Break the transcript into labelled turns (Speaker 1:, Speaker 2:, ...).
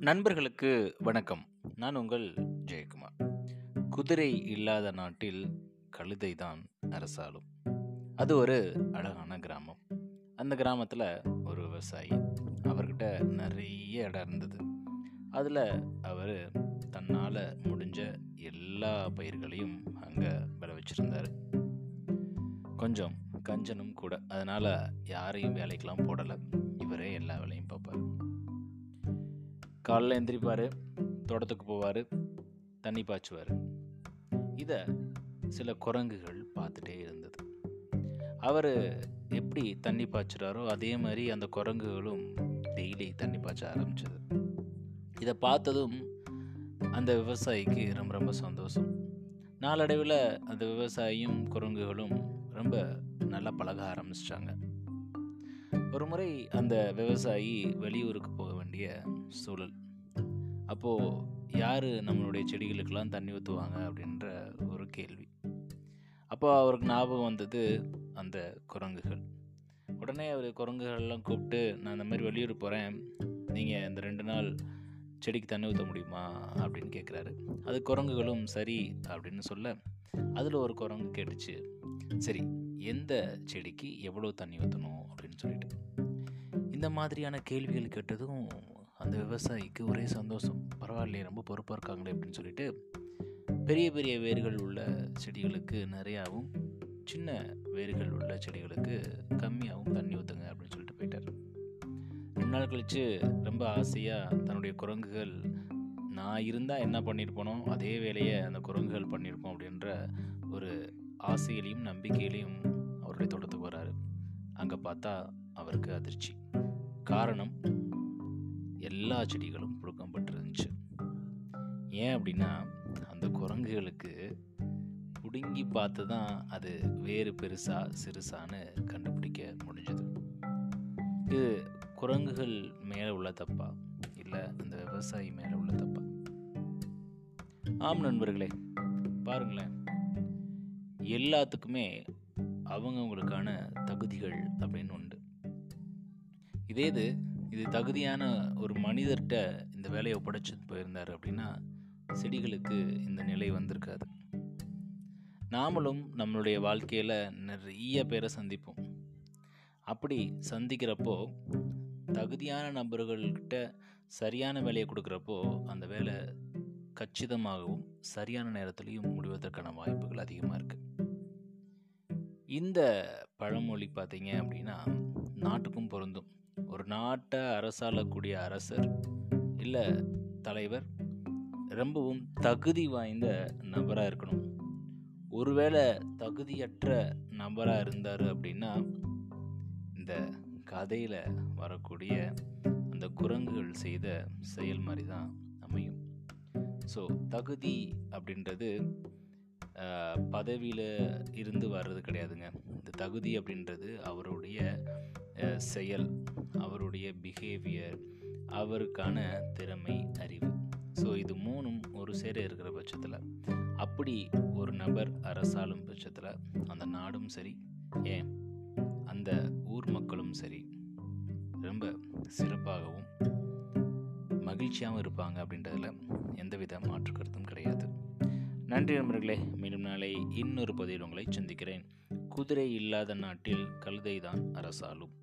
Speaker 1: நண்பர்களுக்கு வணக்கம். நான் உங்கள் ஜெயக்குமார். குதிரை இல்லாத நாட்டில் கழுதை தான் அரசாலும் அது ஒரு அழகான கிராமம். அந்த கிராமத்தில் ஒரு விவசாயி அவர்கிட்ட நிறைய இடம் இருந்தது. அதில் அவர் தன்னால் முடிஞ்ச எல்லா பயிர்களையும் அங்கே விளைவிச்சிருந்தார். கொஞ்சம் கஞ்சனும் கூட. அதனால் யாரையும் வேலைக்கெல்லாம் போடலை. இவரே எல்லா வேலையும் பார்ப்பார். காலைல எந்திரிப்பார் தோட்டத்துக்கு போவார் தண்ணி பாய்ச்சுவார். இதை சில குரங்குகள் பார்த்துட்டே இருந்தது. அவர் எப்படி தண்ணி பாய்ச்சுறாரோ அதே மாதிரி அந்த குரங்குகளும் டெய்லி தண்ணி பாய்ச்ச ஆரம்பிச்சது. இதை பார்த்ததும் அந்த விவசாயிக்கு ரொம்ப ரொம்ப சந்தோஷம். நாளடைவில் அந்த விவசாயியும் குரங்குகளும் ரொம்ப நல்லா பழக ஆரம்பிச்சிட்டாங்க. ஒரு முறை அந்த விவசாயி வெளியூருக்கு போக வேண்டிய சூழல். அப்போது யார் நம்மளுடைய செடிகளுக்கெல்லாம் தண்ணி ஊற்றுவாங்க அப்படின்ற ஒரு கேள்வி. அப்போ அவருக்கு ஞாபகம் வந்தது அந்த குரங்குகள். உடனே அவர் குரங்குகள்லாம் கூப்பிட்டு நான் இந்த மாதிரி வெளியூர் போகிறேன் நீங்கள் இந்த ரெண்டு நாள் செடிக்கு தண்ணி ஊற்ற முடியுமா? அப்படின்னு கேட்குறாரு அது குரங்குகளும் சரி அப்படின்னு சொல்ல அதில் ஒரு குரங்கு கேட்டுச்சு. சரி எந்த செடிக்கு எவ்வளோ தண்ணி ஊற்றணும் அப்படின்னு சொல்லிட்டு. இந்த மாதிரியான கேள்விகள் கேட்டதும் அந்த விவசாயிக்கு ஒரே சந்தோஷம். பரவாயில்லையே ரொம்ப பொறுப்பாக இருக்காங்களே அப்படின்னு சொல்லிட்டு பெரிய பெரிய வேர்கள் உள்ள செடிகளுக்கு நிறையாவும் சின்ன வேர்கள் உள்ள செடிகளுக்கு கம்மியாகவும் தண்ணி ஊற்றுங்க அப்படின்னு சொல்லிட்டு போயிட்டார். ரெண்டு நாள் கழித்து ரொம்ப ஆசையாக தன்னுடைய குரங்குகள் நான் இருந்தால் என்ன பண்ணியிருப்பனோ அதே வேலையை அந்த குரங்குகள் பண்ணியிருப்போம் அப்படின்ற ஒரு ஆசையிலையும் நம்பிக்கையிலையும் அவருடைய தோட்டத்துக்கு வராரு. அங்கே பார்த்தா அவருக்கு அதிர்ச்சி. காரணம் எல்லா செடிகளும் புழுக்கப்பட்டிருந்துச்சு. ஏன் அப்படின்னா அந்த குரங்குகளுக்கு பிடுங்கி பார்த்து தான் அது வேறு பெருசா சிறுசான்னு கண்டுபிடிக்க முடிஞ்சது. இது குரங்குகள் மேலே உள்ள தப்பா? இல்லை அந்த விவசாயி மேலே உள்ள தப்பா? ஆம் நண்பர்களே பாருங்களேன். எல்லாத்துக்குமே அவங்கவுங்களுக்கான தகுதிகள் அப்படின்னு ஒன்று இதே இது இது தகுதியான ஒரு மனிதர்கிட்ட இந்த வேலையை ஒப்படைச்சு போயிருந்தார் அப்படின்னா செடிகளுக்கு இந்த நிலை வந்திருக்காது. நாமளும் நம்மளுடைய வாழ்க்கையில் நிறைய பேரை சந்திப்போம். அப்படி சந்திக்கிறப்போ தகுதியான நபர்கள்கிட்ட சரியான வேலையை கொடுக்குறப்போ அந்த வேலை கச்சிதமாகவும் சரியான நேரத்துலையும் முடிவதற்கான வாய்ப்புகள் அதிகமாக இருக்குது இந்த பழமொழி பார்த்தீங்க அப்படின்னா நாட்டுக்கும் பொருந்தும். ஒரு நாட்டை அரசாளக்கூடிய அரசர் இல்லை தலைவர் ரொம்பவும் தகுதி வாய்ந்த நபராக இருக்கணும். ஒருவேளை தகுதியற்ற நபராக இருந்தார் அப்படின்னா இந்த கதையில் வரக்கூடிய அந்த குரங்குகள் செய்த செயல் மாதிரி தான் அமையும். ஸோ தகுதி அப்படின்றது பதவியில் இருந்து வர்றது கிடையாதுங்க. இந்த தகுதி அப்படின்றது அவருடைய செயல் அவருடைய பிஹேவியர் அவருக்கான திறமை அறிவு. ஸோ இது மூணும் ஒரு சேர இருக்கிற பட்சத்தில். அப்படி ஒரு நபர் அரசாலும் பட்சத்தில் அந்த நாடும் சரி ஏன்? அந்த ஊர் மக்களும் சரி ரொம்ப சிறப்பாகவும் மகிழ்ச்சியாகவும் இருப்பாங்க அப்படின்றதில் எந்தவித மாற்று கருத்தும் கிடையாது. நன்றி நண்பர்களே மீண்டும் நாளை இன்னொரு பதிவில் உங்களை சந்திக்கிறேன். குதிரை இல்லாத நாட்டில் கழுதை தான் அரசாலும்